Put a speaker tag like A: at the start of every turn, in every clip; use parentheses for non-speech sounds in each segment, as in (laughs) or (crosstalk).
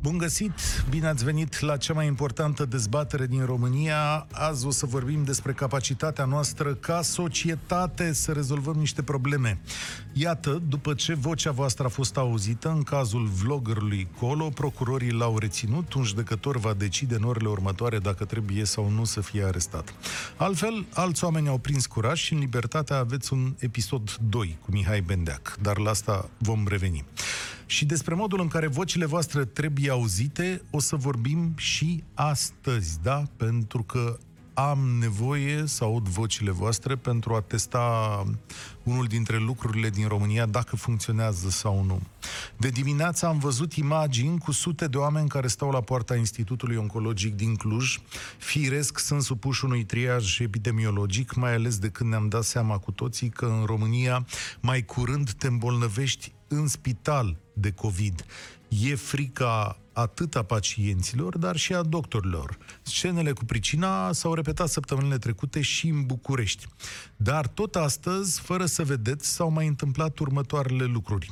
A: Bun găsit! Bine ați venit la cea mai importantă dezbatere din România. Azi o să vorbim despre capacitatea noastră ca societate să rezolvăm niște probleme. Iată, după ce vocea voastră a fost auzită în cazul vloggerului Colo, procurorii l-au reținut, un judecător va decide în orele următoare dacă trebuie sau nu să fie arestat. Altfel, alți oameni au prins curaj și în libertatea aveți un episod 2 cu Mihai Bendeac, dar la asta vom reveni. Și despre modul în care vocile voastre trebuie auzite, o să vorbim și astăzi, da? Pentru că am nevoie să aud vocile voastre pentru a testa unul dintre lucrurile din România, dacă funcționează sau nu. De dimineață am văzut imagini cu sute de oameni care stau la poarta Institutului Oncologic din Cluj. Firesc sunt supuși unui triaj epidemiologic, mai ales de când ne-am dat seama cu toții că în România mai curând te îmbolnăvești în spital de COVID. E frica atât a pacienților, dar și a doctorilor. Scenele cu pricina s-au repetat săptămânile trecute și în București. Dar tot astăzi, fără să vedeți, s-au mai întâmplat următoarele lucruri.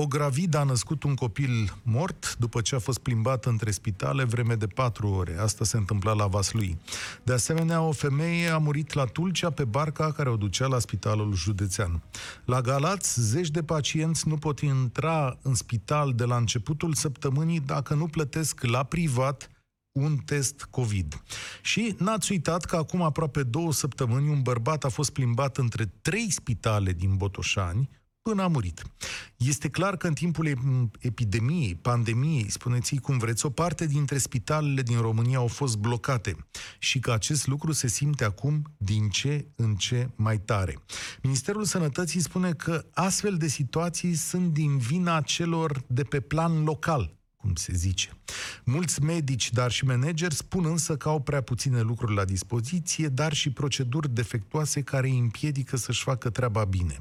A: O gravidă a născut un copil mort după ce a fost plimbat între spitale vreme de patru ore. Asta se întâmpla la Vaslui. De asemenea, o femeie a murit la Tulcea pe barca care o ducea la spitalul județean. La Galați, zeci de pacienți nu pot intra în spital de la începutul săptămânii dacă nu plătesc la privat un test COVID. Și n-ați uitat că acum aproape două săptămâni un bărbat a fost plimbat între trei spitale din Botoșani, până a murit. Este clar că în timpul epidemiei, pandemiei, spuneți cum vreți, o parte dintre spitalele din România au fost blocate și că acest lucru se simte acum din ce în ce mai tare. Ministerul Sănătății spune că astfel de situații sunt din vina celor de pe plan local, cum se zice. Mulți medici, dar și manageri spun însă că au prea puține lucruri la dispoziție, dar și proceduri defectuoase care îi împiedică să-și facă treaba bine.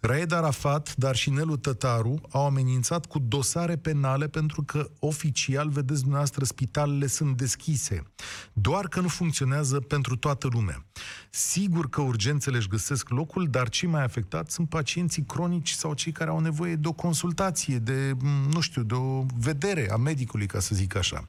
A: Raed Arafat, dar și Nelu Tătaru au amenințat cu dosare penale pentru că oficial, vedeți dumneavoastră, spitalele sunt deschise. Doar că nu funcționează pentru toată lumea. Sigur că urgențele își găsesc locul, dar cei mai afectați sunt pacienții cronici sau cei care au nevoie de o consultație, de, nu știu, de o vedere a medicului, ca să zic așa.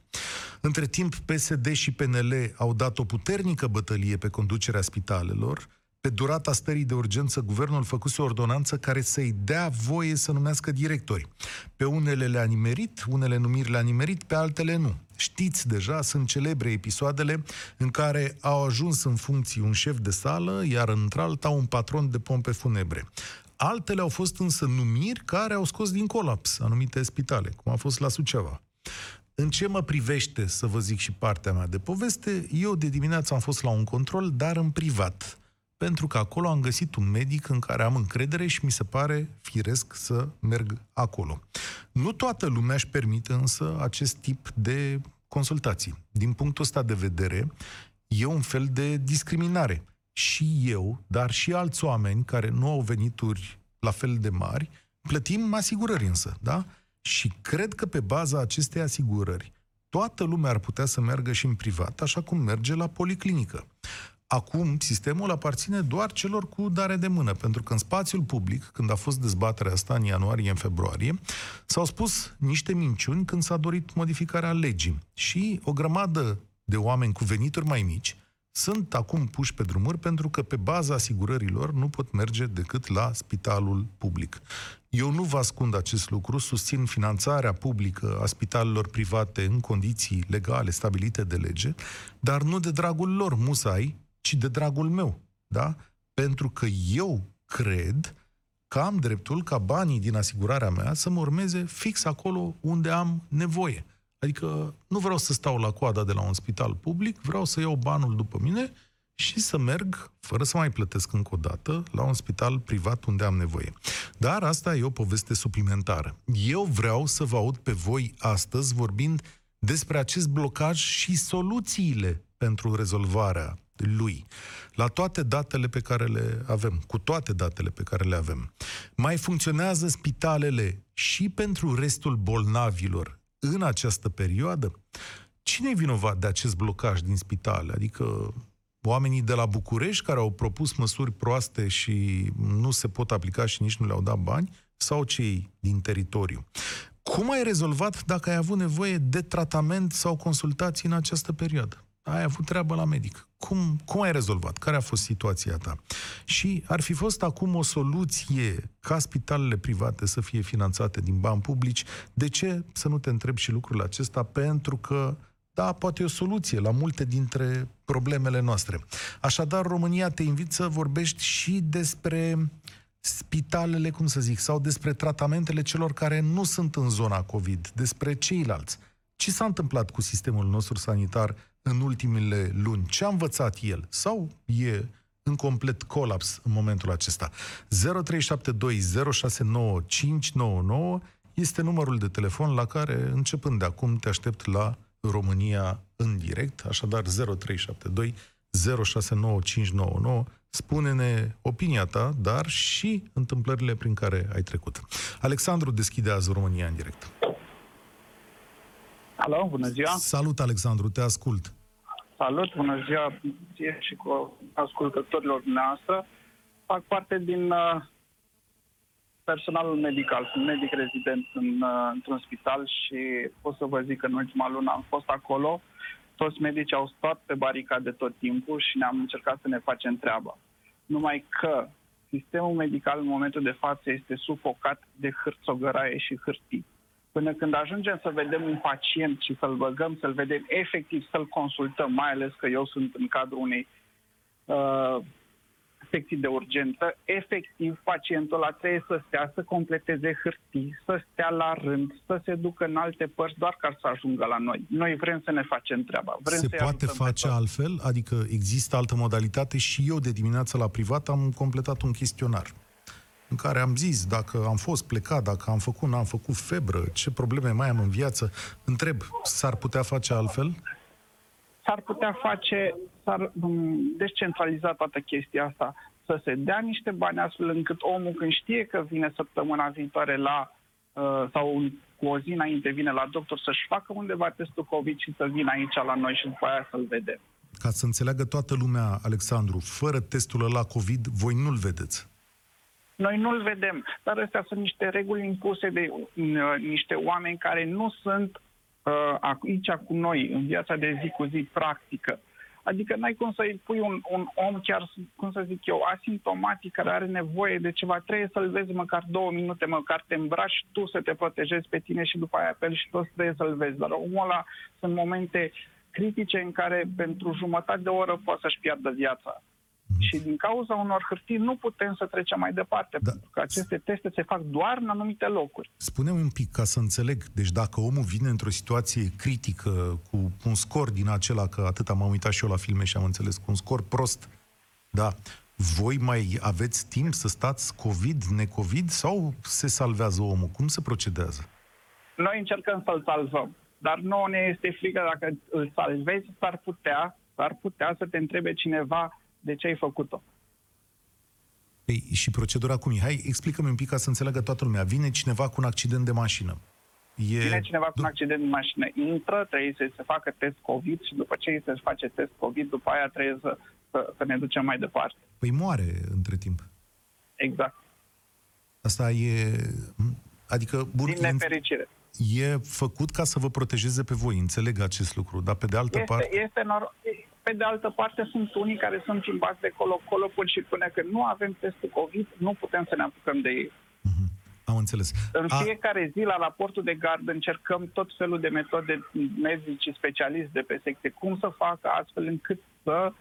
A: Între timp, PSD și PNL au dat o puternică bătălie pe conducerea spitalelor, pe durata stării de urgență, guvernul făcuse o ordonanță care să-i dea voie să numească directori. Pe unele le-a nimerit, unele numiri le-a nimerit, pe altele nu. Știți deja, sunt celebre episoadele în care au ajuns în funcții un șef de sală, iar într-alta un patron de pompe funebre. Altele au fost însă numiri care au scos din colaps anumite spitale, cum a fost la Suceava. În ce mă privește, să vă zic și partea mea de poveste, eu de dimineață am fost la un control, dar în privat pentru că acolo am găsit un medic în care am încredere și mi se pare firesc să merg acolo. Nu toată lumea își permite însă acest tip de consultații. Din punctul ăsta de vedere, e un fel de discriminare. Și eu, dar și alți oameni care nu au venituri la fel de mari, plătim asigurări însă, da? Și cred că pe baza acestei asigurări, toată lumea ar putea să meargă și în privat, așa cum merge la policlinică. Acum, sistemul aparține doar celor cu dare de mână, pentru că în spațiul public, când a fost dezbaterea asta în ianuarie, în februarie, s-au spus niște minciuni când s-a dorit modificarea legii. Și o grămadă de oameni cu venituri mai mici sunt acum puși pe drumuri pentru că pe baza asigurărilor nu pot merge decât la spitalul public. Eu nu vă ascund acest lucru, susțin finanțarea publică a spitalelor private în condiții legale stabilite de lege, dar nu de dragul lor, musai, ci de dragul meu. Da? Pentru că eu cred că am dreptul ca banii din asigurarea mea să mă urmeze fix acolo unde am nevoie. Adică nu vreau să stau la coada de la un spital public, vreau să iau banul după mine și să merg, fără să mai plătesc încă o dată, la un spital privat unde am nevoie. Dar asta e o poveste suplimentară. Eu vreau să vă aud pe voi astăzi vorbind despre acest blocaj și soluțiile pentru rezolvarea lui, la toate datele pe care le avem, cu toate datele pe care le avem. Mai funcționează spitalele și pentru restul bolnavilor în această perioadă? Cine e vinovat de acest blocaj din spitale? Adică oamenii de la București care au propus măsuri proaste și nu se pot aplica și nici nu le-au dat bani, sau cei din teritoriu. Cum ai rezolvat dacă ai avut nevoie de tratament sau consultații în această perioadă? Ai avut treabă la medic. Cum, cum ai rezolvat? Care a fost situația ta? Și ar fi fost acum o soluție ca spitalele private să fie finanțate din bani publici. De ce să nu te întreb și lucrul acesta? Pentru că da, poate e o soluție la multe dintre problemele noastre. Așadar, România te invit să vorbești și despre spitalele, cum să zic, sau despre tratamentele celor care nu sunt în zona COVID, despre ceilalți. Ce s-a întâmplat cu sistemul nostru sanitar în ultimele luni? Ce a învățat el? Sau e în complet colaps în momentul acesta? 0372069599 este numărul de telefon la care, începând de acum, te aștept la România în direct, așadar 0372 069599. Spune-ne opinia ta, dar și întâmplările prin care ai trecut. Alexandru deschide azi România în direct.
B: Alo, bună ziua!
A: Salut, Alexandru, te ascult.
B: Salut, bună ziua ție și cu ascultătorilor noastre. Fac parte din uh, personalul medical, sunt medic rezident în, uh, într-un spital și pot să vă zic că în ultima lună am fost acolo. Toți medicii au stat pe baricade tot timpul și ne-am încercat să ne facem treaba. Numai că sistemul medical în momentul de față este sufocat de hârțogăraie și hârtii. Până când ajungem să vedem un pacient și să-l băgăm, să-l vedem efectiv, să-l consultăm, mai ales că eu sunt în cadrul unei uh, secții de urgență, efectiv pacientul ăla trebuie să stea, să completeze hârtii, să stea la rând, să se ducă în alte părți doar ca să ajungă la noi. Noi vrem să ne facem treaba. Vrem
A: se poate face altfel? Adică există altă modalitate și eu de dimineață la privat am completat un chestionar în care am zis dacă am fost plecat, dacă am făcut, n-am făcut febră, ce probleme mai am în viață. Întreb, s-ar putea face altfel?
B: S-ar putea face, s-ar um, descentraliza toată chestia asta, să se dea niște bani astfel încât omul când știe că vine săptămâna viitoare la uh, sau cu o zi înainte vine la doctor să-și facă undeva testul COVID și să vină aici la noi și după aia să-l vedem.
A: Ca să înțeleagă toată lumea, Alexandru, fără testul la COVID, voi nu-l vedeți.
B: Noi nu-l vedem, dar astea sunt niște reguli impuse de uh, niște oameni care nu sunt uh, aici cu noi, în viața de zi cu zi practică. Adică n-ai cum să-i pui un, un om chiar, cum să zic eu, asimptomatic, care are nevoie de ceva, trebuie să-l vezi măcar două minute, măcar te îmbraci tu să te protejezi pe tine și după aia pe el și toți trebuie să-l vezi. Dar omul ăla sunt momente critice în care pentru jumătate de oră poate să-și piardă viața. Mhm. Și din cauza unor hârtii nu putem să trecem mai departe, da. pentru că aceste teste se fac doar în anumite locuri.
A: Spune-mi un pic ca să înțeleg. Deci dacă omul vine într-o situație critică, cu un scor din acela, că atât am uitat și eu la filme și am înțeles, cu un scor prost, da, voi mai aveți timp să stați COVID, necovid sau se salvează omul? Cum se procedează?
B: Noi încercăm să-l salvăm, dar nouă ne este frică dacă îl salvezi, s-ar putea, s-ar putea să te întrebe cineva de ce ai făcut-o.
A: Păi, și procedura cum e? Hai, explică-mi un pic ca să înțeleagă toată lumea. Vine cineva cu un accident de mașină.
B: E... Vine cineva cu un accident de mașină, intră, trebuie să se facă test COVID și după ce se face test COVID, după aia trebuie să, să, să ne ducem mai departe.
A: Păi moare între timp.
B: Exact.
A: Asta e... Adică...
B: Bun, Din nefericire.
A: E făcut ca să vă protejeze pe voi, înțeleg acest lucru, dar pe de altă
B: este,
A: parte...
B: Este nor- pe de altă parte, sunt unii care sunt plimbați de colo-colo până și până că nu avem testul COVID, nu putem să ne apucăm de ei.
A: Mm-hmm. Am înțeles.
B: În A... fiecare zi, la raportul de gard, încercăm tot felul de metode medici specialiști de pe secție, cum să facă astfel încât să,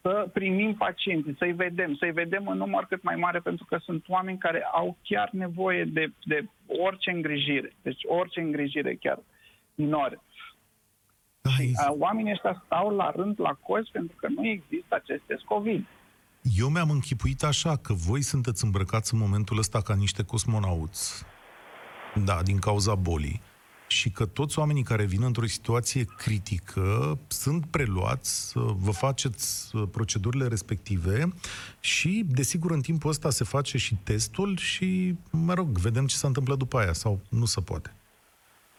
B: să primim pacienții, să-i vedem, să-i vedem în număr cât mai mare, pentru că sunt oameni care au chiar nevoie de, de orice îngrijire, deci orice îngrijire chiar minore. Și uh, oamenii ăștia stau la rând la cozi pentru că nu există acest test COVID.
A: Eu mi-am închipuit așa că voi sunteți îmbrăcați în momentul ăsta ca niște cosmonauți. Da, din cauza bolii. Și că toți oamenii care vin într-o situație critică sunt preluați, vă faceți uh, procedurile respective și, desigur, în timpul ăsta se face și testul și, mă rog, vedem ce se întâmplă după aia sau nu se poate.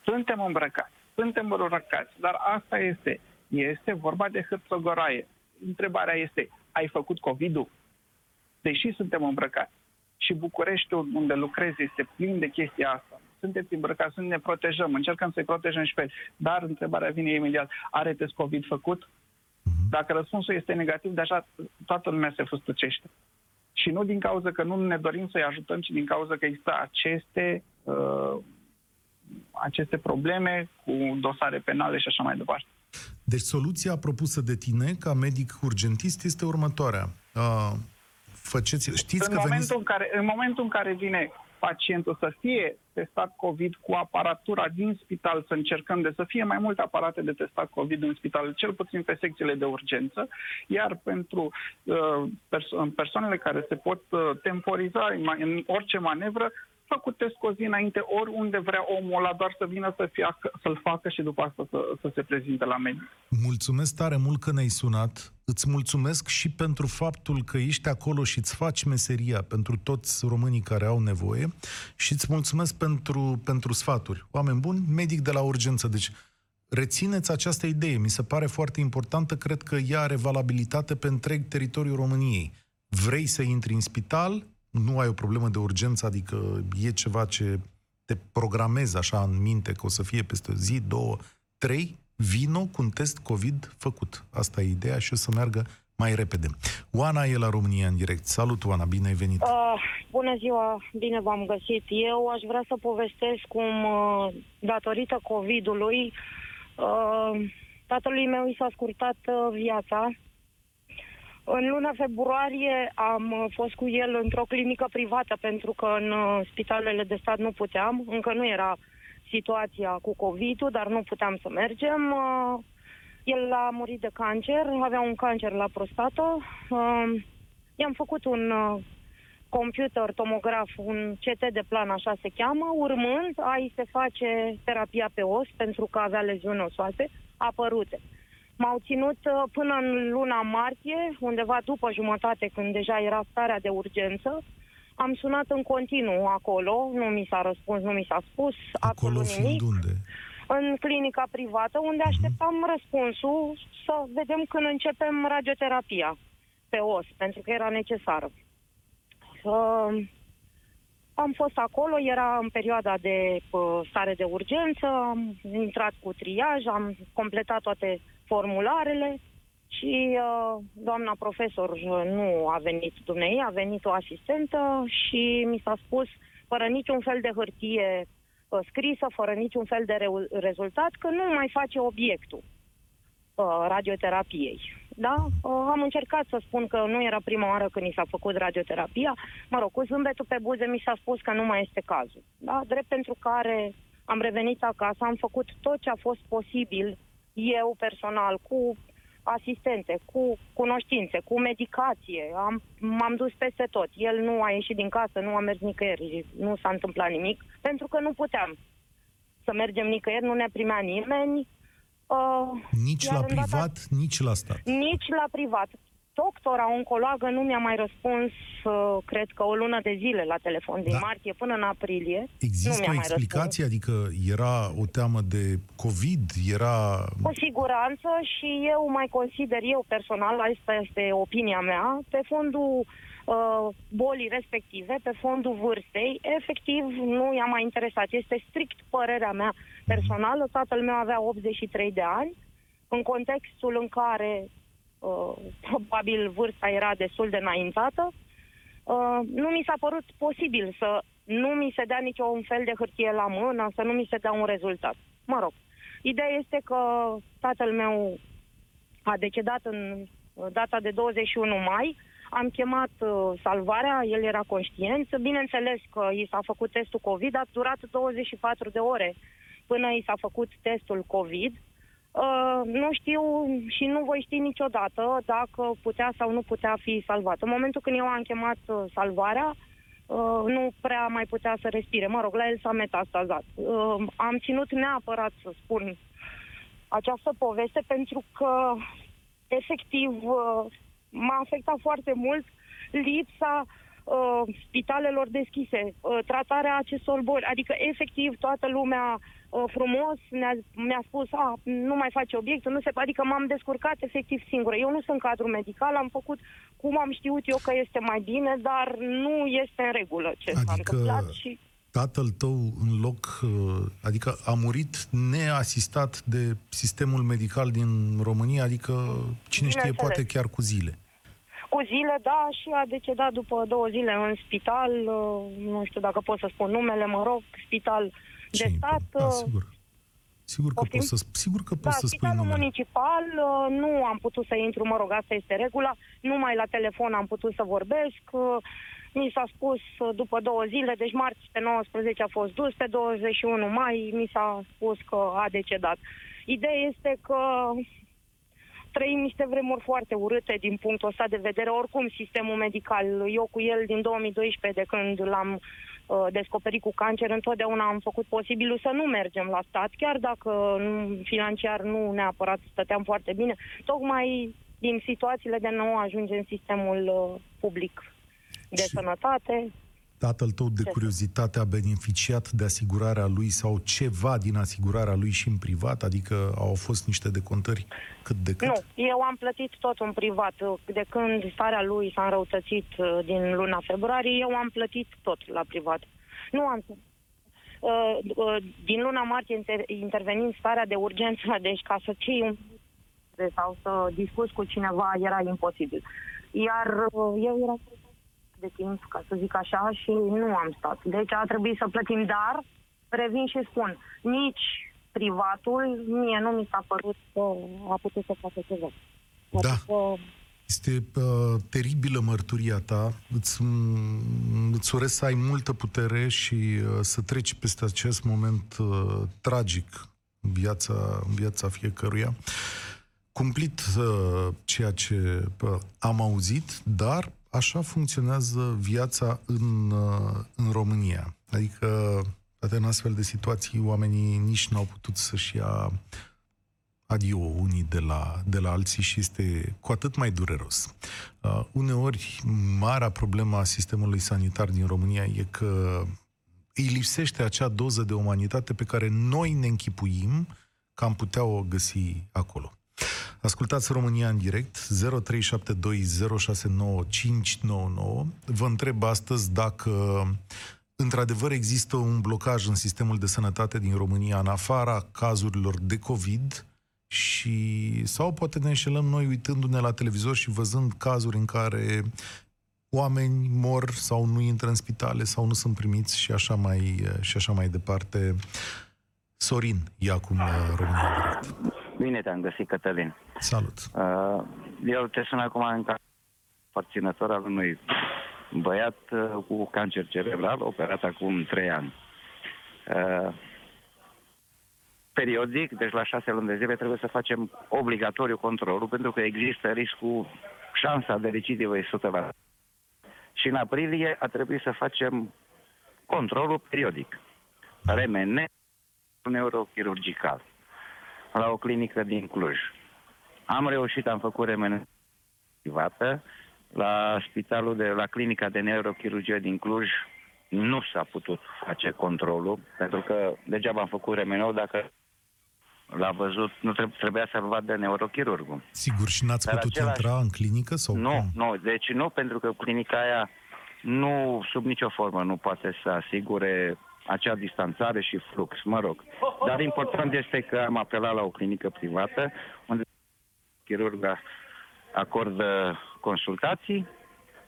B: Suntem îmbrăcați suntem răcați, dar asta este. Este vorba de hârțogăraie. întrebarea este, ai făcut COVID-ul? Deși suntem îmbrăcați și Bucureștiul unde lucrez este plin de chestia asta. Sunteți îmbrăcați, să ne protejăm, încercăm să-i protejăm și pe el. Dar întrebarea vine imediat, are test COVID făcut?
A: Mhm.
B: Dacă răspunsul este negativ, deja toată lumea se fustăcește. Și nu din cauza că nu ne dorim să-i ajutăm, ci din cauza că există aceste, uh, aceste probleme cu dosare penale și așa mai departe.
A: Deci soluția propusă de tine ca medic urgentist este următoarea. Uh, faceți, știți
B: în,
A: că
B: momentul
A: veniți...
B: în, care, în momentul în care vine pacientul să fie testat COVID cu aparatura din spital, să încercăm de să fie mai multe aparate de testat COVID în spital, cel puțin pe secțiile de urgență, iar pentru uh, perso- persoanele care se pot uh, temporiza în, în orice manevră, făcut test cu o zi înainte, oriunde vrea omul ăla, doar să vină să fie, să-l facă și după asta să, să se prezinte la medic.
A: Mulțumesc tare mult că ne-ai sunat. Îți mulțumesc și pentru faptul că ești acolo și îți faci meseria pentru toți românii care au nevoie și îți mulțumesc pentru, pentru sfaturi. Oameni buni, medic de la urgență. Deci, rețineți această idee. Mi se pare foarte importantă. Cred că ea are valabilitate pe întreg teritoriul României. Vrei să intri în spital, nu ai o problemă de urgență, adică e ceva ce te programezi așa în minte că o să fie peste o zi, două, trei, vino cu un test COVID făcut. Asta e ideea și o să meargă mai repede. Oana e la România în direct. Salut, Oana, bine ai venit!
C: Uh, bună ziua, bine v-am găsit. Eu aș vrea să povestesc cum, uh, datorită COVID-ului, uh, tatălui meu i s-a scurtat uh, viața în luna februarie am uh, fost cu el într-o clinică privată pentru că în uh, spitalele de stat nu puteam, încă nu era situația cu COVID-ul, dar nu puteam să mergem. Uh, el a murit de cancer, avea un cancer la prostată. I-am făcut un computer tomograf, un CT de plan, așa se cheamă, urmând a se face terapia pe os pentru că avea leziuni osoase apărute. M-au ținut uh, până în luna martie, undeva după jumătate, când deja era starea de urgență. Am sunat în continuu acolo, nu mi s-a răspuns, nu mi s-a spus
A: acolo
C: absolut nimic.
A: unde?
C: În clinica privată, unde mhm. așteptam uh-huh. răspunsul să vedem când începem radioterapia pe os, pentru că era necesară. Uh, am fost acolo, era în perioada de uh, stare de urgență, am intrat cu triaj, am completat toate formularele și uh, doamna profesor nu a venit dumnei, a venit o asistentă și mi s-a spus, fără niciun fel de hârtie uh, scrisă, fără niciun fel de re- rezultat, că nu mai face obiectul uh, radioterapiei. Da? Uh, am încercat să spun că nu era prima oară când mi s-a făcut radioterapia. Mă rog, cu zâmbetul pe buze mi s-a spus că nu mai este cazul. Da? Drept pentru care am revenit acasă, am făcut tot ce a fost posibil eu personal, cu asistente, cu cunoștințe, cu medicație. Am, m-am dus peste tot. El nu a ieșit din casă, nu a mers nicăieri, nu s-a întâmplat nimic, pentru că nu puteam să mergem nicăieri, nu ne primea nimeni.
A: Uh, nici la privat, data, nici la stat.
C: Nici la privat doctora oncologă nu mi-a mai răspuns, uh, cred că o lună de zile la telefon, din da. martie până în aprilie.
A: Există
C: nu
A: o explicație? Adică era o teamă de COVID? Era...
C: Cu siguranță și eu mai consider, eu personal, asta este opinia mea, pe fondul uh, bolii respective, pe fondul vârstei, efectiv nu i-a mai interesat. Este strict părerea mea personală. Tatăl meu avea 83 de ani, în contextul în care uh, probabil vârsta era destul de înaintată, uh, nu mi s-a părut posibil să nu mi se dea niciun fel de hârtie la mână, să nu mi se dea un rezultat. Mă rog, ideea este că tatăl meu a decedat în data de 21 mai, am chemat uh, salvarea, el era conștient. Bineînțeles că i s-a făcut testul COVID, a durat 24 de ore până i s-a făcut testul COVID. Uh, nu știu și nu voi ști niciodată dacă putea sau nu putea fi salvat. În momentul când eu am chemat uh, salvarea, uh, nu prea mai putea să respire. Mă rog, la el s-a metastazat. Uh, am ținut neapărat să spun această poveste pentru că, efectiv, uh, m-a afectat foarte mult lipsa uh, spitalelor deschise, uh, tratarea acestor boli. Adică, efectiv, toată lumea uh, frumos ne-a, mi-a spus, a, nu mai face obiectul, nu se, adică m-am descurcat efectiv singură. Eu nu sunt cadru medical, am făcut cum am știut eu că este mai bine, dar nu este în regulă ce s-a
A: Adică-
C: întâmplat și...
A: Tatăl tău, în loc, uh, adică a murit neasistat de sistemul medical din România, adică cine știe,
C: Bineînțeles.
A: poate chiar cu zile.
C: Cu zile, da, și a decedat după două zile în spital, uh, nu știu dacă pot să spun numele, mă rog, spital de
A: Ce
C: stat.
A: Da,
C: uh,
A: sigur. Sigur că
C: Poftim?
A: poți să, sigur că
C: Da,
A: poți să spui
C: spitalul
A: numele.
C: municipal, uh, nu am putut să intru, mă rog, asta este regula, numai la telefon am putut să vorbesc. uh, Mi s-a spus uh, după două zile, deci marți pe 19 a fost dus, pe 21 mai mi s-a spus că a decedat. Ideea este că trăim niște vremuri foarte urâte din punctul ăsta de vedere. Oricum, sistemul medical, eu cu el din 2012, de când l-am uh, descoperit cu cancer, întotdeauna am făcut posibilul să nu mergem la stat, chiar dacă nu, financiar nu neapărat stăteam foarte bine, tocmai din situațiile de nou ajunge în sistemul uh, public de
A: Și-
C: sănătate.
A: Tatăl tău de
C: Ce?
A: curiozitate a beneficiat de asigurarea lui sau ceva din asigurarea lui și în privat? Adică au fost niște decontări cât de cât?
C: Nu, eu am plătit tot în privat. De când starea lui s-a înrăutățit uh, din luna februarie, eu am plătit tot la privat. Nu am... Uh, uh, din luna martie inter- intervenind starea de urgență, (laughs) deci ca să cei un sau să discuți cu cineva era imposibil. Iar uh, eu eram de timp, ca să zic așa, și nu am stat. Deci a trebuit să plătim, dar revin și spun, nici privatul, mie nu mi s-a părut că a putut să facă ceva.
A: Da.
C: Adică,
A: Este uh, teribilă mărturia ta. Îți, m- îți urez să ai multă putere și uh, să treci peste acest moment uh, tragic în viața, în viața fiecăruia. Cumplit uh, ceea ce uh, am auzit, dar așa funcționează viața în, uh, în România. Adică, poate în astfel de situații, oamenii nici n-au putut să-și ia adio unii de la, de la alții și este cu atât mai dureros. Uh, uneori, marea problemă a sistemului sanitar din România e că îi lipsește acea doză de umanitate pe care noi ne închipuim că am putea o găsi acolo. Ascultați România în direct, 0372069599. Vă întreb astăzi dacă într-adevăr există un blocaj în sistemul de sănătate din România în afara cazurilor de COVID și sau poate ne înșelăm noi uitându-ne la televizor și văzând cazuri în care oameni mor sau nu intră în spitale sau nu sunt primiți și așa mai, și așa mai departe. Sorin e acum la România în direct.
D: Bine te-am găsit, Cătălin.
A: Salut!
D: Uh, eu te sun acum în ca aparținător al unui băiat uh, cu cancer cerebral, operat acum 3 ani. Uh, periodic, deci la 6 luni de zile, trebuie să facem obligatoriu controlul, pentru că există riscul, șansa de recidivă e 100%. Și în aprilie a trebuit să facem controlul periodic. RMN neurochirurgical la o clinică din Cluj. Am reușit, am făcut remen privată la spitalul de la clinica de neurochirurgie din Cluj. Nu s-a putut face controlul, pentru că degeaba am făcut remenou dacă l-a văzut, nu treb- trebuia să-l vadă neurochirurgul.
A: Sigur, și n-ați
D: Dar
A: putut
D: același-
A: intra în clinică? sau
D: Nu,
A: cum?
D: nu, deci nu, pentru că clinica aia nu, sub nicio formă, nu poate să asigure acea distanțare și flux, mă rog. Dar important este că am apelat la o clinică privată, unde chirurga acordă consultații,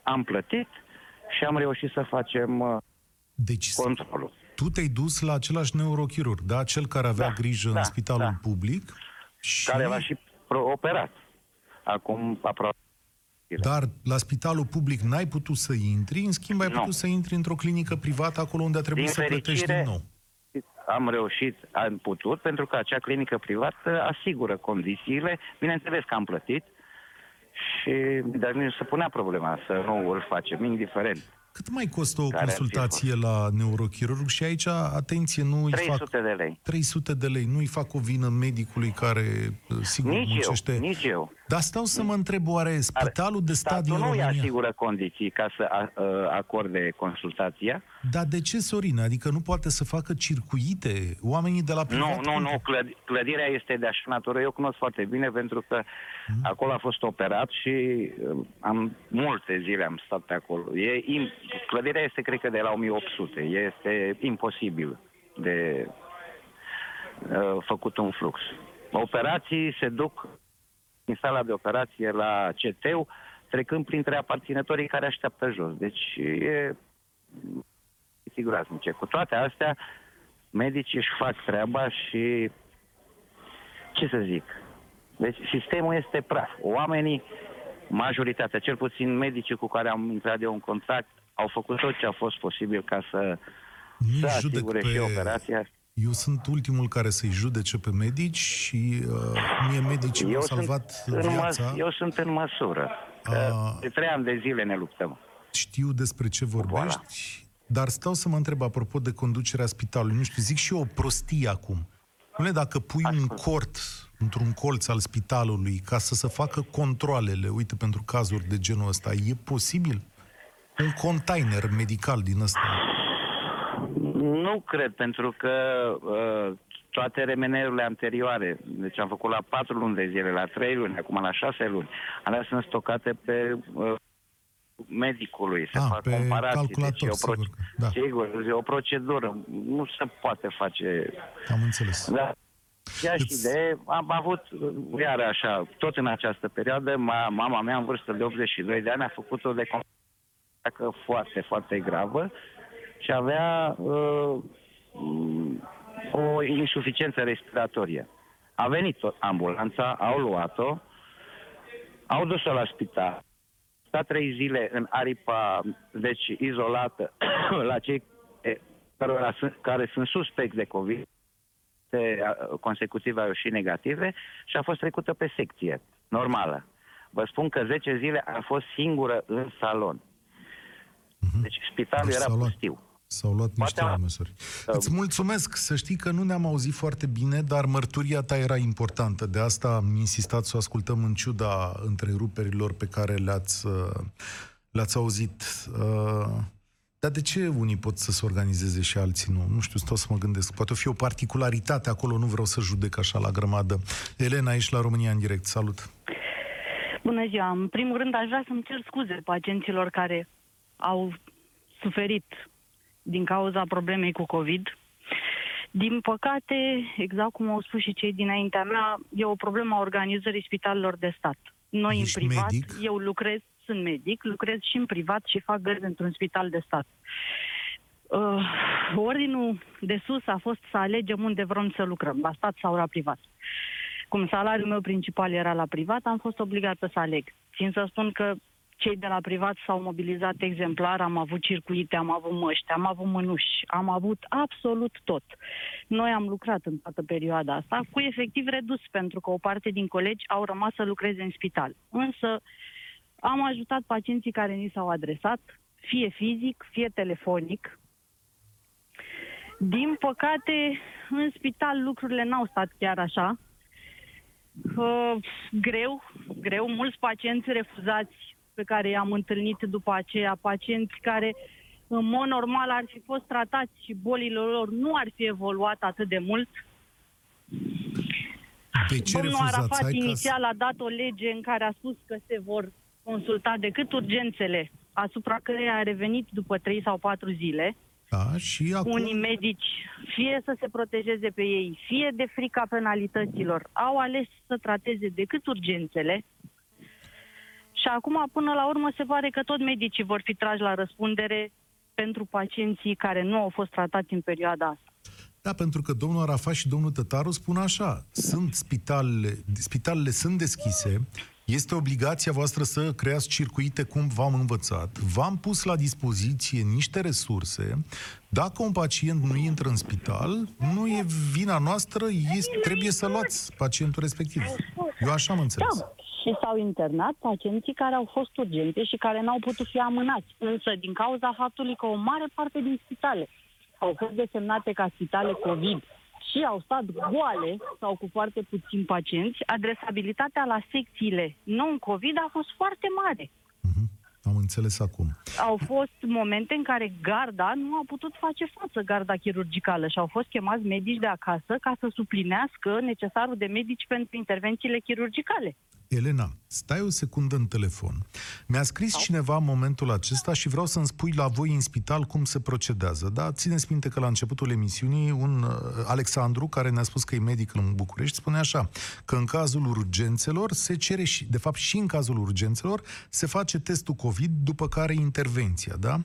D: am plătit și am reușit să facem uh,
A: Deci
D: controlul.
A: tu te-ai dus la același neurochirurg, da? Cel care avea
D: Da,
A: grijă în
D: da,
A: spitalul
D: da.
A: public și...
D: Care l-a și pro- operat. Acum aproape.
A: Dar la spitalul public n-ai putut să intri, în schimb ai
D: Nu.
A: putut să intri într-o clinică privată acolo unde a trebuit
D: Din
A: să plătești
D: fericire,
A: din nou.
D: am reușit, am putut, pentru că acea clinică privată asigură condițiile. Bineînțeles că am plătit, și, dar nu se punea problema să nu îl facem, indiferent.
A: Cât mai costă o
D: Care ar fi
A: consultație la neurochirurg? Și aici, atenție, nu îi fac
D: 300 de lei.
A: 300 de lei. Nu îi fac o vină medicului care, uh, sigur,
D: Nici eu,
A: muncește...
D: nici eu.
A: Dar stau să mă întreb, oare spitalul de stat din
D: Statul nu îi
A: România...
D: asigură condiții ca să a, a, acorde consultația.
A: Dar de ce, Sorin? Adică nu poate să facă circuite? Oamenii de la
D: Nu,
A: privat...
D: nu,
A: cum-
D: nu, clăd- clădirea este de așa natură. Eu cunosc foarte bine pentru că
A: Mhm.
D: acolo a fost operat și uh, am multe zile am stat pe acolo. E im- clădirea este, cred că, de la 1800. Este imposibil de uh, făcut un flux. Operații se duc din sala de operație la CT, trecând printre aparținătorii care așteaptă jos. Deci e sigurați Cu toate astea, medicii își fac treaba și ce să zic? Deci sistemul este praf. Oamenii, majoritatea, cel puțin medicii cu care am intrat eu în contact, au făcut tot ce a fost posibil ca să,
A: Nu
D: să
A: judec
D: asigure
A: pe...
D: și operația.
A: Eu sunt ultimul care să-i judece pe medici și uh, mie medicii mi-au salvat
D: sunt în
A: viața.
D: măs- eu sunt în măsură. Că
A: A.
D: de trei ani de zile ne luptăm.
A: Știu despre ce vorbești, dar stau să mă întreb apropo de conducerea spitalului. Nu știu, zic și eu o prostie acum. Nu dacă pui un cort într-un colț al spitalului ca să se facă controlele, uite, pentru cazuri de genul ăsta, e posibil? Un container medical din ăsta.
D: Nu cred, pentru că uh, toate remenerurile anterioare, deci am făcut la patru luni de zile, la trei luni, acum la șase luni, alea sunt stocate pe uh, medicului, se
A: Ah,
D: fac
A: pe
D: comparații.
A: calculator,
D: deci e o
A: sigur că- da.
D: Sigur, e o procedură, nu se poate face
A: Am înțeles.
D: da. Chiar și
A: Îți-
D: de, am avut, iar așa, tot în această perioadă, ma, mama mea în vârstă de 82 de ani a făcut-o de com- foarte, foarte gravă și avea uh, m, o insuficiență respiratorie. A venit o- ambulanța, au luat-o, au dus-o la spital, sta trei zile în aripa, deci izolată, (coughs) la cei e, care, care sunt suspecți de COVID, teste a, consecutive au și negative și a fost trecută pe secție normală. Vă spun că 10 zile a fost singură în salon. Deci spitalul
A: Deci
D: era
A: s-au luat.
D: pustiu.
A: S-au luat niște
D: Poate-
A: măsuri.
D: Uh,
A: Îți mulțumesc. Să știi că nu ne-am auzit foarte bine, dar mărturia ta era importantă. De asta am insistat să o ascultăm în ciuda întreruperilor pe care le-ați, uh, le-ați auzit. Uh, Dar de ce unii pot să se organizeze și alții nu? Nu știu, stau să mă gândesc. Poate o fi o particularitate acolo, nu vreau să judec așa la grămadă. Elena, ești la România în direct. Salut!
E: Bună ziua! În primul rând, aș vrea să-mi cer scuze pacienților care au suferit din cauza problemei cu COVID. Din păcate, exact cum au spus și cei dinaintea mea, e o problemă a organizării spitalelor de stat. Noi
A: Ești
E: în privat,
A: medic?
E: eu lucrez, sunt medic, lucrez și în privat și fac gărzi într-un spital de stat. Uh, ordinul de sus a fost să alegem unde vrem să lucrăm, la stat sau la privat. Cum salariul meu principal era la privat, am fost obligată să aleg. Țin să spun că cei de la privat s-au mobilizat exemplar, am avut circuite, am avut măști, am avut mânuși, am avut absolut tot. Noi am lucrat în toată perioada asta cu efectiv redus, pentru că o parte din colegi au rămas să lucreze în spital. Însă am ajutat pacienții care ni s-au adresat, fie fizic, fie telefonic. Din păcate, în spital lucrurile n-au stat chiar așa. Uh, greu, greu. Mulți pacienți refuzați pe care i-am întâlnit după aceea, pacienți care în mod normal ar fi fost tratați și bolile lor nu ar fi evoluat atât de mult.
A: De ce
E: Domnul
A: refuzați?
E: Arafat
A: Hai ca să-
E: inițial a dat o lege în care a spus că se vor consulta decât urgențele, asupra căreia a revenit după 3 sau 4 zile.
A: Da, și acum...
E: Unii medici, fie să se protejeze pe ei, fie de frica penalităților, au ales să trateze decât urgențele. Și acum, până la urmă, se pare că tot medicii vor fi trași la răspundere pentru pacienții care nu au fost tratați în perioada asta.
A: Da, pentru că domnul Arafat și domnul Tătaru spun așa, sunt spitalele, spitalele sunt deschise, este obligația voastră să creați circuite cum v-am învățat. V-am pus la dispoziție niște resurse. Dacă un pacient nu intră în spital, nu e vina noastră, este, trebuie să luați pacientul respectiv. Eu așa am înțeles.
E: Da, și s-au internat pacienții care au fost urgente și care n-au putut fi amânați. Însă, din cauza faptului că o mare parte din spitale au fost desemnate ca spitale COVID și au stat goale sau cu foarte puțini pacienți, adresabilitatea la secțiile non-COVID a fost foarte mare.
A: Mhm. Am înțeles acum.
E: Au fost momente în care garda nu a putut face față, garda chirurgicală, și au fost chemați medici de acasă ca să suplinească necesarul de medici pentru intervențiile chirurgicale.
A: Elena, stai o secundă în telefon. Mi-a scris cineva în momentul acesta și vreau să-mi spui la voi în spital cum se procedează. Da, țineți minte că la începutul emisiunii un uh, Alexandru, care ne-a spus că e medic în București, spune așa, că în cazul urgențelor se cere și, de fapt și în cazul urgențelor, se face testul COVID, după care intervenția, da?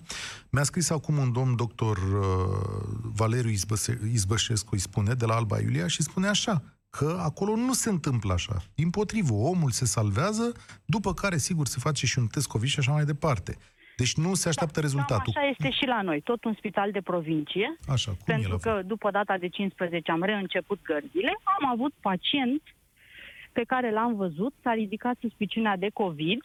A: Mi-a scris acum un domn doctor uh, Valeriu Izbăse- Izbășescu, îi spune, de la Alba Iulia și spune așa, că acolo nu se întâmplă așa. Din potrivă, omul se salvează, după care, sigur, se face și un test COVID și așa mai departe. Deci nu se așteaptă rezultatul.
E: Cam așa este și la noi, tot un spital de provincie,
A: Așa, cum
E: pentru
A: el a
E: că după data de 15 am reînceput gărzile, am avut pacient pe care l-am văzut, s-a ridicat suspiciunea de COVID,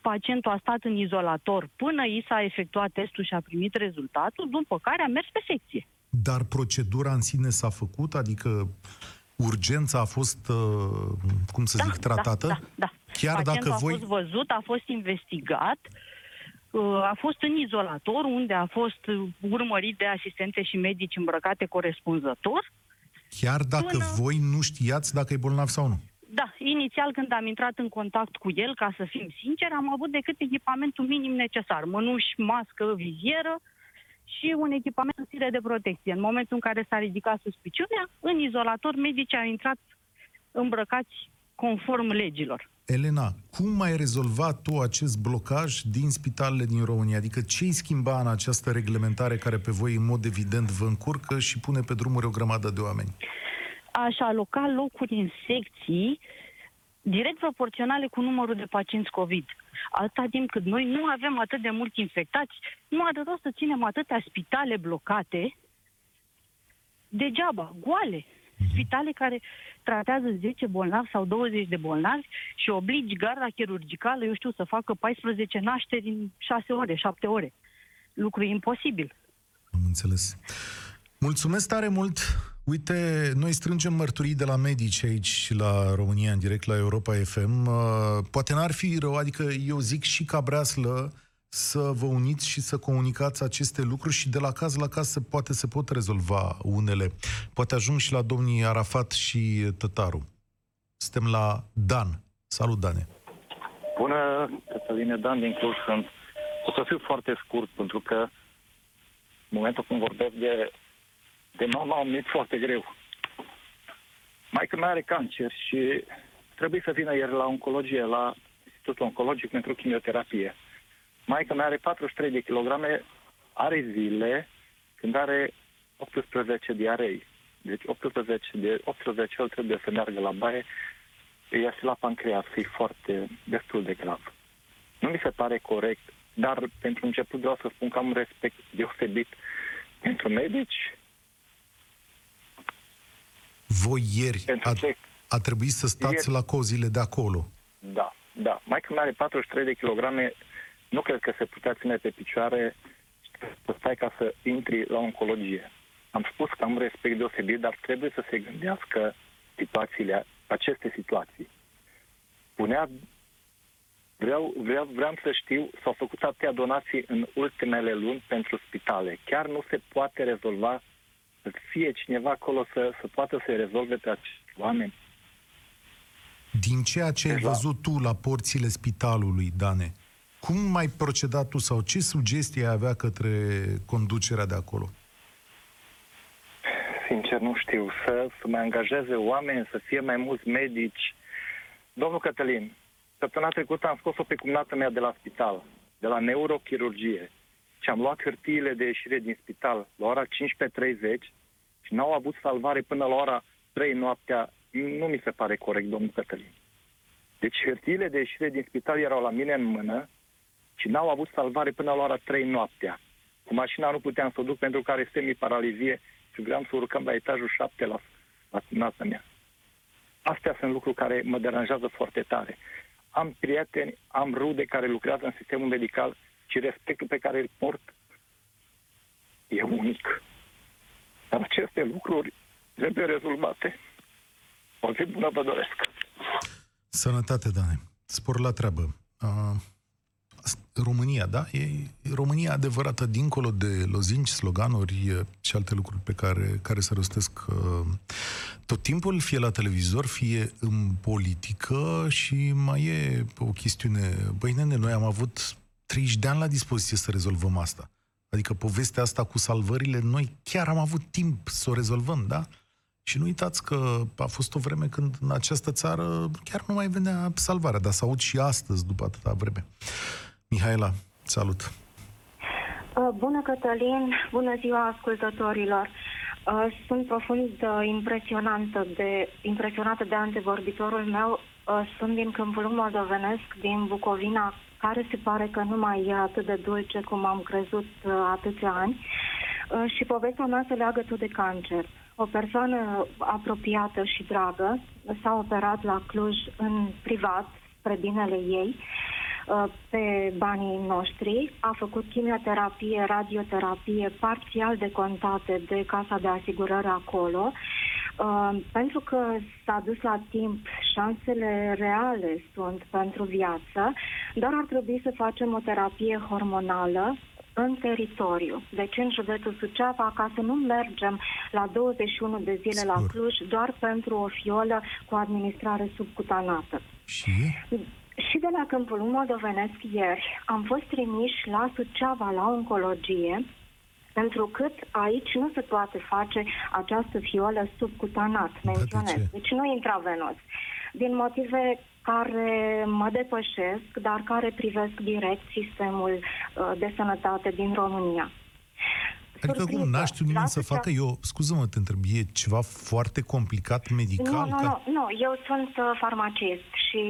E: pacientul a stat în izolator până i s-a efectuat testul și a primit rezultatul, după care a mers pe secție.
A: Dar procedura în sine s-a făcut? Adică urgența a fost, uh, cum să zic, tratată?
E: Da, da, da.
A: Chiar
E: Pacientul
A: dacă
E: a
A: voi...
E: fost văzut, a fost investigat, uh, a fost în izolator, unde a fost uh, urmărit de asistențe și medici îmbrăcate corespunzător.
A: Chiar dacă
E: până-
A: voi nu știați dacă e bolnav sau nu.
E: Da, inițial când am intrat în contact cu el, ca să fim sinceri, am avut decât echipamentul minim necesar. Mănuși, mască, vizieră și un echipament susțire de protecție. În momentul în care s-a ridicat suspiciunea, în izolator medicii au intrat îmbrăcați conform legilor.
A: Elena, cum ai rezolvat tu acest blocaj din spitalele din România? Adică ce îi schimba în această reglementare care pe voi în mod evident vă încurcă și pune pe drumuri o grămadă de oameni?
E: Aș aloca locuri în secții direct proporționale cu numărul de pacienți COVID. Atâta timp cât noi nu avem atât de mulți infectați, nu are rost să ținem atâtea spitale blocate degeaba, goale. Spitale care tratează 10 bolnavi sau 20 de bolnavi și obligi garda chirurgicală, eu știu, să facă 14 nașteri în 6 ore, 7 ore. Lucru imposibil.
A: Am înțeles. Mulțumesc tare mult! Uite, noi strângem mărturii de la medici aici la România, în direct la Europa FM. Uh, Poate n-ar fi rău, adică eu zic și ca breaslă să vă uniți și să comunicați aceste lucruri și de la caz la caz se poate se pot rezolva unele. Poate ajung și la domnii Arafat și Tătaru. Suntem la Dan. Salut, Dane!
F: Bună, Cătăline Dan din Cluj sunt. O să fiu foarte scurt, pentru că în momentul când vorbesc de, de mama, mi-e foarte greu. Maica mea are cancer și trebuie să vină ieri la oncologie, la Institutul Oncologic pentru chimioterapie. Maica mea are 43 de kilograme, are zile când are 18 diarei. Deci 18 de 18 el trebuie să meargă la baie, îi ia și la pancreas, e foarte destul de grav. Nu mi se pare corect, dar pentru început vreau să spun că am un respect deosebit pentru medici,
A: Voi ieri
F: pentru
A: a,
F: ce
A: a trebuit să stați
F: Ieri.
A: la cozile de acolo.
F: Da, da. Mai când are 43 de kilograme, nu cred că se putea ține pe picioare să stai ca să intri la oncologie. Am spus că am respect deosebit, dar trebuie să se gândească situațiile, aceste situații. Punea, vreau, vreau, vreau să știu, s-au făcut atâtea donații în ultimele luni pentru spitale. Chiar nu se poate rezolva să fie cineva acolo să, să poată să rezolve pe acești oameni.
A: Din ceea ce ai
F: Deci la-
A: văzut tu la porțile spitalului, Dane, cum ai procedat tu sau ce sugestii ai avea către conducerea de acolo?
F: Sincer, nu știu. Să, să mai angajeze oameni, să fie mai mulți medici. Domnul Cătălin, săptămâna trecută am scos-o pe cumnată mea de la spital, de la neurochirurgie. Și am luat hârtiile de ieșire din spital la ora 15.30 și n-au avut salvare până la ora 3 noaptea. Nu mi se pare corect, domnul Cătălin. Deci hârtiile de ieșire din spital erau la mine în mână și n-au avut salvare până la ora 3 noaptea. Cu mașina nu puteam să o duc pentru că are semi-paralizie și vreau să urcăm la etajul 7 la, la cumnata mea. Astea sunt lucruri care mă deranjează foarte tare. Am prieteni, am rude care lucrează în sistemul medical și respectul pe care îl port e unic. Dar aceste lucruri trebuie rezolvate. O zi bună vă doresc.
A: Sănătate, Dane. Spor la treabă. Uh, România, da? E România adevărată, dincolo de lozinci, sloganuri și alte lucruri pe care, care se rostesc uh, tot timpul, fie la televizor, fie în politică și mai e o chestiune. Băi, nene, noi am avut 30 de ani la dispoziție să rezolvăm asta. Adică povestea asta cu salvările, noi chiar am avut timp să o rezolvăm, da? Și nu uitați că a fost o vreme când în această țară chiar nu mai venea salvarea, dar să aud și astăzi după atâta vreme. Mihaela, salut!
G: Uh, bună, Cătălin! Bună ziua ascultătorilor! Uh, sunt profund uh, impresionantă de, impresionată de antevorbitorul meu. Sunt din câmpul moldovenesc, din Bucovina, care se pare că nu mai e atât de dulce cum am crezut atâția ani. Și povestea mea se leagă tot de cancer. O persoană apropiată și dragă s-a operat la Cluj în privat, spre binele ei, Uh, pe banii noștri, a făcut chimioterapie, radioterapie parțial decontate de Casa de Asigurări acolo, Uh, pentru că s-a dus la timp, șansele reale sunt pentru viață, dar ar trebui să facem o terapie hormonală în teritoriu, deci în județul Suceava, ca să nu mergem la 21 de zile Sigur. la Cluj doar pentru o fiolă cu administrare subcutanată.
A: Și?
G: Și de la Câmpul Moldovenesc ieri am fost trimiși la Suceava la oncologie pentru cât aici nu se poate face această fiolă subcutanat, menționez. De deci nu intravenos. Din motive care mă depășesc, dar care privesc direct sistemul uh, de sănătate din România.
A: Adică cum, n-aș știut nimeni să facă, eu, scuză-mă, te întreb, e ceva foarte complicat medical?
G: Nu, nu, ca... nu, nu, eu sunt uh, farmacist și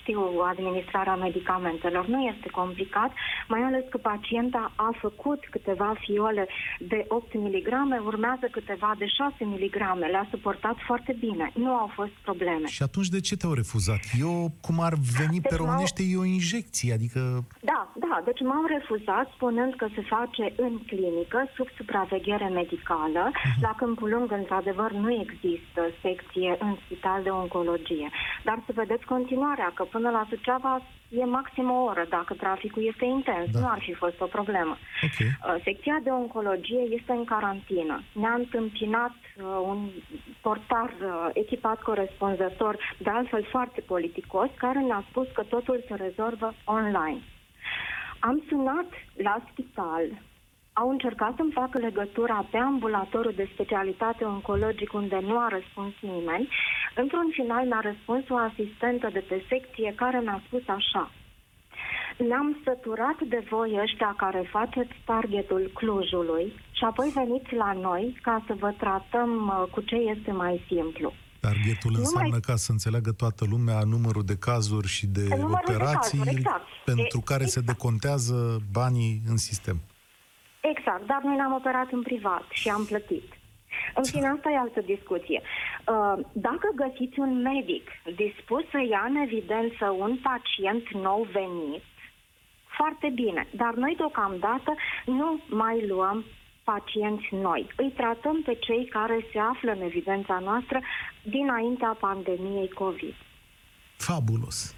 G: știu administrarea medicamentelor. Nu este complicat, mai ales că pacienta a făcut câteva fiole de 8 mg, urmează câteva de 6 mg. Le-a suportat foarte bine. Nu au fost probleme.
A: Și atunci de ce te-au refuzat? Eu, cum ar veni deci pe românește, e o injecție, adică...
G: Da, da, deci m-au refuzat spunând că se face în clinică, sub supraveghere medicală. Uh-huh. La Câmpul Lung, într-adevăr, nu există secție în spital de oncologie. Dar să vedeți continuarea, că până la Suceava e maxim o oră, dacă traficul este intens. Da. Nu ar fi fost o problemă.
A: Okay.
G: Uh, secția de oncologie este în carantină. Ne-a întâmpinat uh, un portar uh, echipat corespunzător, de altfel foarte politicos, care ne-a spus că totul se rezolvă online. Am sunat la spital au încercat să-mi facă legătura pe ambulatorul de specialitate oncologic unde nu a răspuns nimeni. Într-un final mi-a răspuns o asistentă de pe secție care mi-a spus așa. Ne-am săturat de voi ăștia care faceți targetul Clujului și apoi veniți la noi ca să vă tratăm uh, cu ce este mai simplu.
A: Targetul înseamnă mai... ca să înțeleagă toată lumea numărul de cazuri și de numărul operații de cazuri, exact. pentru e, care exact. se decontează banii în sistem.
G: Exact, dar noi ne-am operat în privat și am plătit. În fine, asta e altă discuție. Uh, dacă găsiți un medic dispus să ia în evidență un pacient nou venit, foarte bine, dar noi deocamdată nu mai luăm pacienți noi. Îi tratăm pe cei care se află în evidența noastră dinaintea pandemiei COVID.
A: Fabulos.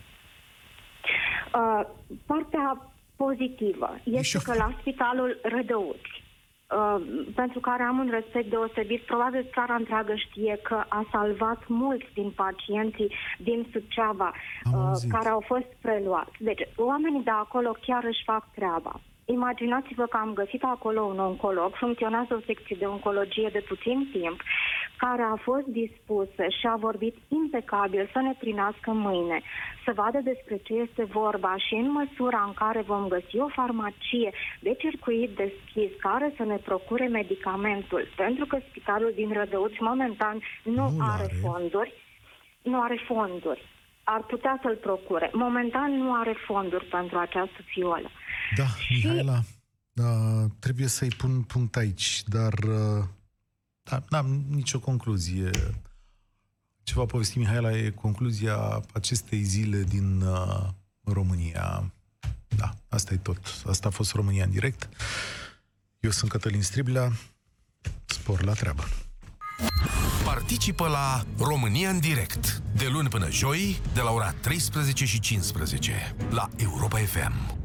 G: Uh, partea pozitivă este că la spitalul Rădăuți, uh, pentru care am un respect deosebit, probabil țara întreagă știe că a salvat mulți din pacienții din Suceava uh, care au fost preluați. Deci, oamenii de acolo chiar își fac treaba. Imaginați-vă că am găsit acolo un oncolog, funcționează o secție de oncologie de puțin timp, care a fost dispusă și a vorbit impecabil să ne primească mâine, să vadă despre ce este vorba și în măsura în care vom găsi o farmacie de circuit deschis care să ne procure medicamentul, pentru că spitalul din Rădăuți momentan nu, nu are, are fonduri, nu are fonduri ar putea să-l procure. Momentan nu are fonduri pentru această fiolă.
A: Da, și... Mihaela, da, trebuie să-i pun punct aici, dar uh, da, n-am nicio concluzie. Ce va povesti Mihaela e concluzia acestei zile din uh, România. Da, asta e tot. Asta a fost România în direct. Eu sunt Cătălin Striblea. Spor la treabă.
H: Participă la România în direct de luni până joi de la ora 13 și 15 la Europa FM.